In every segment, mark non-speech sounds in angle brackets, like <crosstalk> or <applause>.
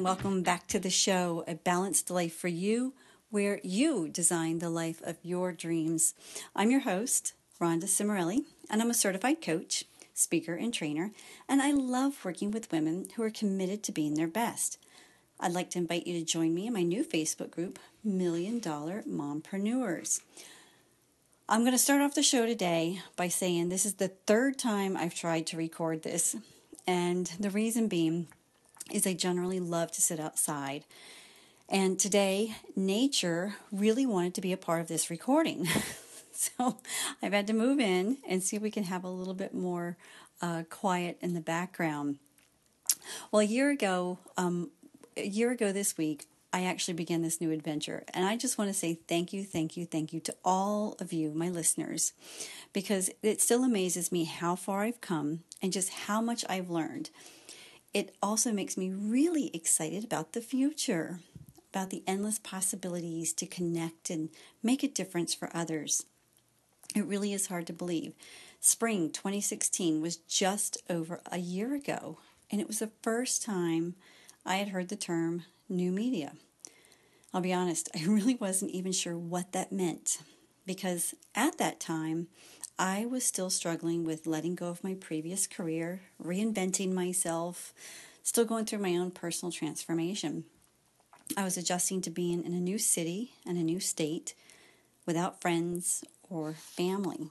and welcome back to the show, A Balanced Life for You, where you design the life of your dreams. I'm your host, Rhonda Cimarelli, and I'm a certified coach, speaker, and trainer, and I love working with women who are committed to being their best. I'd like to invite you to join me in my new Facebook group, Million Dollar Mompreneurs. I'm going to start off the show today by saying this is the third time I've tried to record this, and the reason being is I generally love to sit outside. And today, nature really wanted to be a part of this recording. <laughs> so I've had to move in and see if we can have a little bit more uh, quiet in the background. Well, a year ago, um, a year ago this week, I actually began this new adventure. And I just want to say thank you, thank you, thank you to all of you, my listeners, because it still amazes me how far I've come and just how much I've learned it also makes me really excited about the future, about the endless possibilities to connect and make a difference for others. It really is hard to believe. Spring 2016 was just over a year ago, and it was the first time I had heard the term new media. I'll be honest, <laughs> I really wasn't even sure what that meant because at that time I was still struggling with letting go of my previous career, reinventing myself, still going through my own personal transformation. I was adjusting to being in a new city and a new state without friends or family.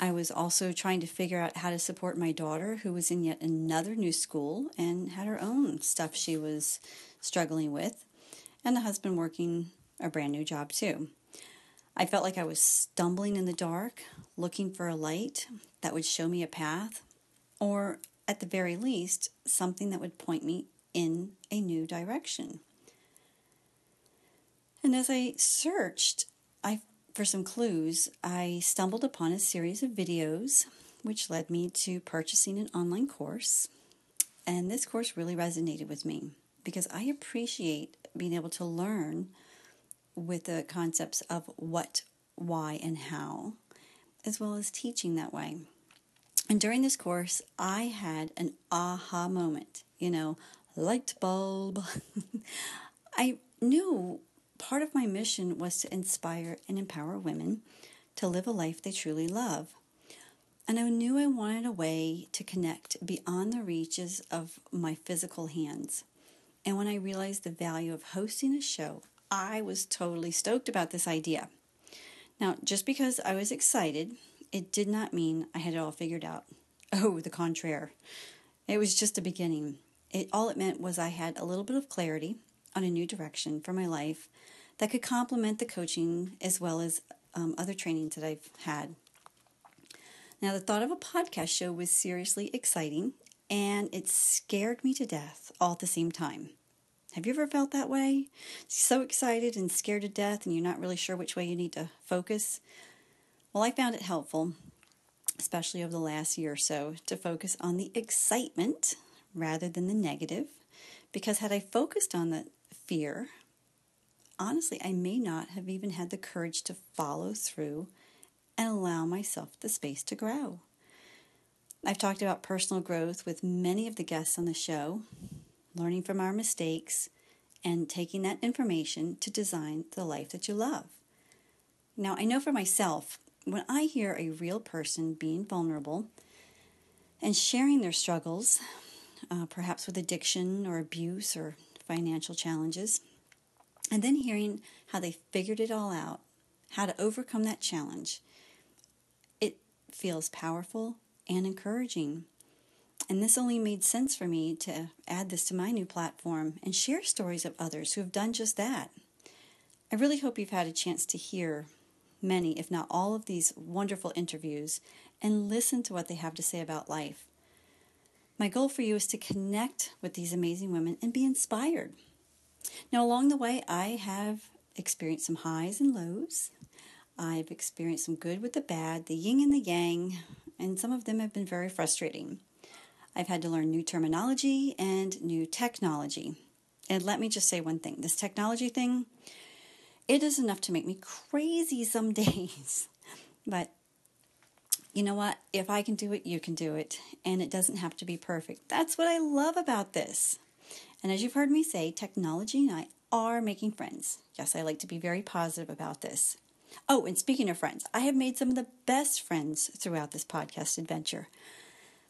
I was also trying to figure out how to support my daughter, who was in yet another new school and had her own stuff she was struggling with, and the husband working a brand new job too. I felt like I was stumbling in the dark, looking for a light that would show me a path, or at the very least, something that would point me in a new direction. And as I searched I, for some clues, I stumbled upon a series of videos which led me to purchasing an online course. And this course really resonated with me because I appreciate being able to learn with the concepts of what, why, and how, as well as teaching that way. And during this course, I had an aha moment, you know, light bulb. <laughs> I knew part of my mission was to inspire and empower women to live a life they truly love. And I knew I wanted a way to connect beyond the reaches of my physical hands. And when I realized the value of hosting a show I was totally stoked about this idea. Now, just because I was excited, it did not mean I had it all figured out. <laughs> Oh, the contraire. It was just a beginning. It all it meant was I had a little bit of clarity on a new direction for my life that could complement the coaching as well as um, other trainings that I've had. Now, the thought of a podcast show was seriously exciting and it scared me to death all at the same time. Have you ever felt that way? So excited and scared to death, and you're not really sure which way you need to focus? Well, I found it helpful, especially over the last year or so, to focus on the excitement rather than the negative. Because had I focused on the fear, honestly, I may not have even had the courage to follow through and allow myself the space to grow. I've talked about personal growth with many of the guests on the show, learning from our mistakes, and taking that information to design the life that you love. Now, I know for myself, when I hear a real person being vulnerable and sharing their struggles, uh, perhaps with addiction or abuse or financial challenges, and then hearing how they figured it all out, how to overcome that challenge, it feels powerful and encouraging. And this only made sense for me to add this to my new platform and share stories of others who have done just that. I really hope you've had a chance to hear many, if not all, of these wonderful interviews and listen to what they have to say about life. My goal for you is to connect with these amazing women and be inspired. Now, along the way, I have experienced some highs and lows. I've experienced some good with the bad, the yin and the yang, and some of them have been very frustrating. I've had to learn new terminology and new technology. And let me just say one thing this technology thing, it is enough to make me crazy some <laughs> days. but you know what? If I can do it, you can do it. And it doesn't have to be perfect. That's what I love about this. And as you've heard me say, technology and I are making friends. Yes, I like to be very positive about this. Oh, and speaking of friends, I have made some of the best friends throughout this podcast adventure.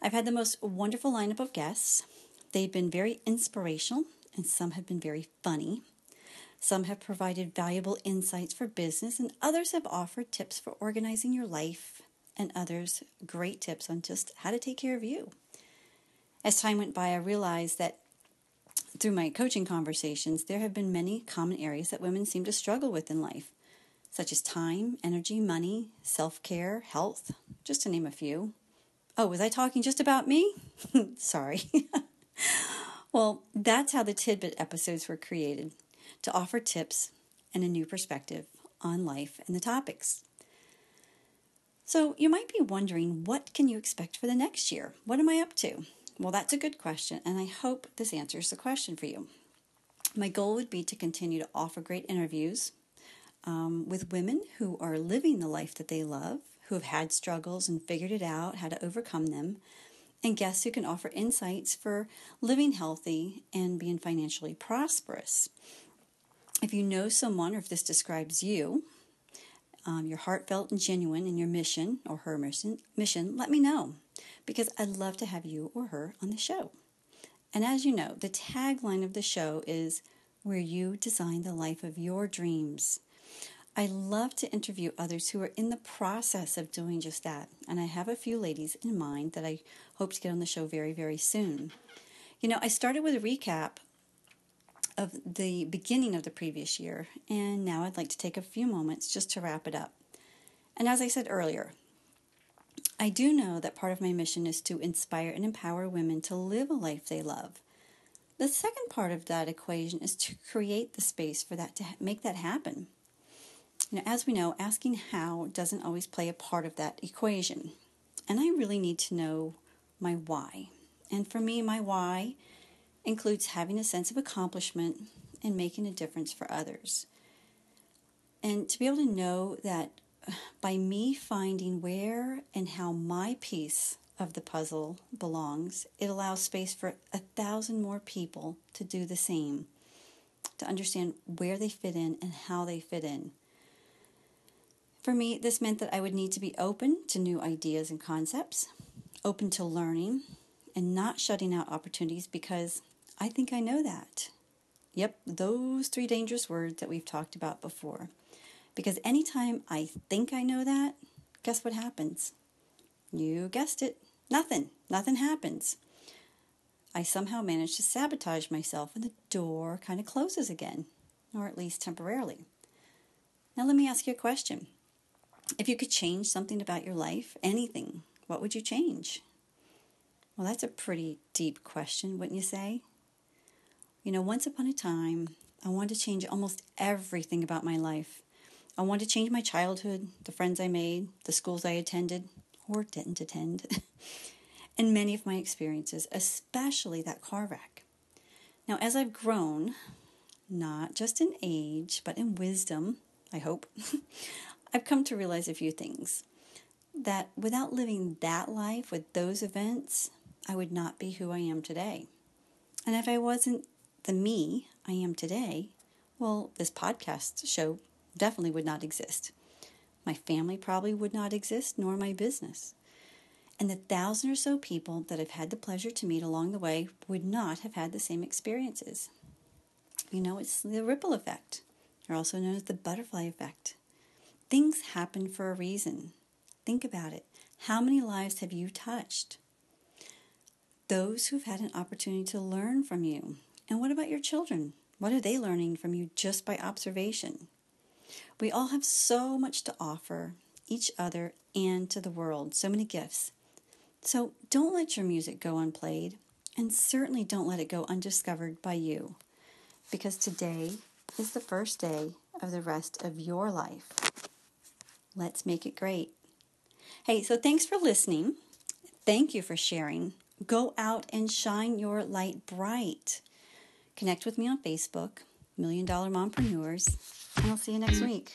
I've had the most wonderful lineup of guests. They've been very inspirational, and some have been very funny. Some have provided valuable insights for business, and others have offered tips for organizing your life, and others great tips on just how to take care of you. As time went by, I realized that through my coaching conversations, there have been many common areas that women seem to struggle with in life, such as time, energy, money, self care, health, just to name a few. Oh, was I talking just about me? <laughs> Sorry. <laughs> well, that's how the tidbit episodes were created to offer tips and a new perspective on life and the topics. So, you might be wondering what can you expect for the next year? What am I up to? Well, that's a good question, and I hope this answers the question for you. My goal would be to continue to offer great interviews um, with women who are living the life that they love, who have had struggles and figured it out, how to overcome them, and guests who can offer insights for living healthy and being financially prosperous. If you know someone or if this describes you, um, you're heartfelt and genuine in your mission or her mission, mission, let me know because I'd love to have you or her on the show. And as you know, the tagline of the show is Where You Design the Life of Your Dreams. I love to interview others who are in the process of doing just that. And I have a few ladies in mind that I hope to get on the show very, very soon. You know, I started with a recap of the beginning of the previous year, and now I'd like to take a few moments just to wrap it up. And as I said earlier, I do know that part of my mission is to inspire and empower women to live a life they love. The second part of that equation is to create the space for that to make that happen. Know, as we know, asking how doesn't always play a part of that equation. And I really need to know my why. And for me, my why includes having a sense of accomplishment and making a difference for others. And to be able to know that uh, by me finding where and how my piece of the puzzle belongs, it allows space for a thousand more people to do the same, to understand where they fit in and how they fit in. For me, this meant that I would need to be open to new ideas and concepts, open to learning, and not shutting out opportunities because I think I know that. Yep, those three dangerous words that we've talked about before. Because anytime I think I know that, guess what happens? You guessed it. Nothing. Nothing happens. I somehow manage to sabotage myself and the door kind of closes again, or at least temporarily. Now, let me ask you a question. If you could change something about your life, anything, what would you change? Well, that's a pretty deep question, wouldn't you say? You know, once upon a time, I wanted to change almost everything about my life. I wanted to change my childhood, the friends I made, the schools I attended or didn't attend, <laughs> and many of my experiences, especially that car wreck. Now, as I've grown, not just in age, but in wisdom, I hope, <laughs> I've come to realize a few things. That without living that life with those events, I would not be who I am today. And if I wasn't the me I am today, well, this podcast show definitely would not exist. My family probably would not exist, nor my business. And the thousand or so people that I've had the pleasure to meet along the way would not have had the same experiences. You know, it's the ripple effect, or also known as the butterfly effect. Things happen for a reason. Think about it. How many lives have you touched? Those who've had an opportunity to learn from you. And what about your children? What are they learning from you just by observation? We all have so much to offer each other and to the world, so many gifts. So don't let your music go unplayed, and certainly don't let it go undiscovered by you, because today is the first day of the rest of your life. Let's make it great. Hey, so thanks for listening. Thank you for sharing. Go out and shine your light bright. Connect with me on Facebook, Million Dollar Mompreneurs and I'll see you next week.